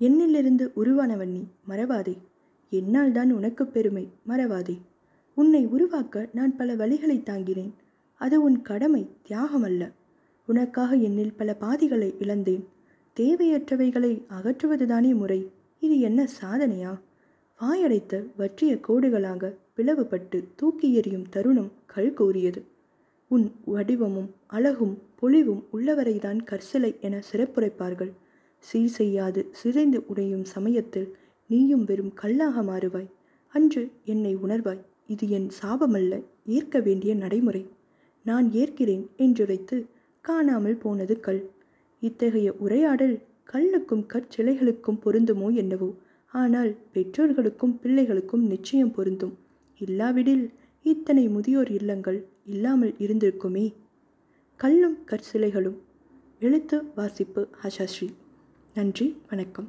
என்னிலிருந்து உருவானவன் நீ மறவாதே. என்னால் தான் உனக்கு பெருமை மறவாதே. உன்னை உருவாக்க நான் பல வழிகளை தாங்கினேன். அது உன் கடமை தியாகம் அல்ல உனக்காக என்னில் பல பாதிகளை இழந்தேன். தேவையற்றவைகளை அகற்றுவதுதானே முறை. இது என்ன சாதனையா? வாயடைத்த வற்றிய கோடுகளாக பிளவுபட்டு தூக்கி எறியும் தருணம் கல் கூறியது. உன் வடிவமும் அழகும் பொலிவும் உள்ளவரைதான் கற்சிலை என சிறப்புரைப்பார்கள். சீர் செய்யாது சிதைந்து உடையும் சமயத்தில் நீயும் வெறும் கல்லாக மாறுவாய். அன்று என்னை உணர்வாய் இது என் சாபமல்ல ஏற்க வேண்டிய நடைமுறை. நான் ஏற்கிறேன் என்றுரைத்து காணாமல் போனது கல். இத்தகைய உரையாடல் கல்லுக்கும் கற்சிலைகளுக்கும் பொருந்துமோ என்னவோ ஆனால் பெற்றோர்களுக்கும் பிள்ளைகளுக்கும் நிச்சயம் பொருந்தும். இல்லாவிடில் இத்தனை முதியோர் இல்லங்கள் இல்லாமல் இருந்திருக்குமே. கல்லும் கற்சிலைகளும். எழுத்து வாசிப்பு ஹஷாஸ்ரீ. நன்றி வணக்கம்.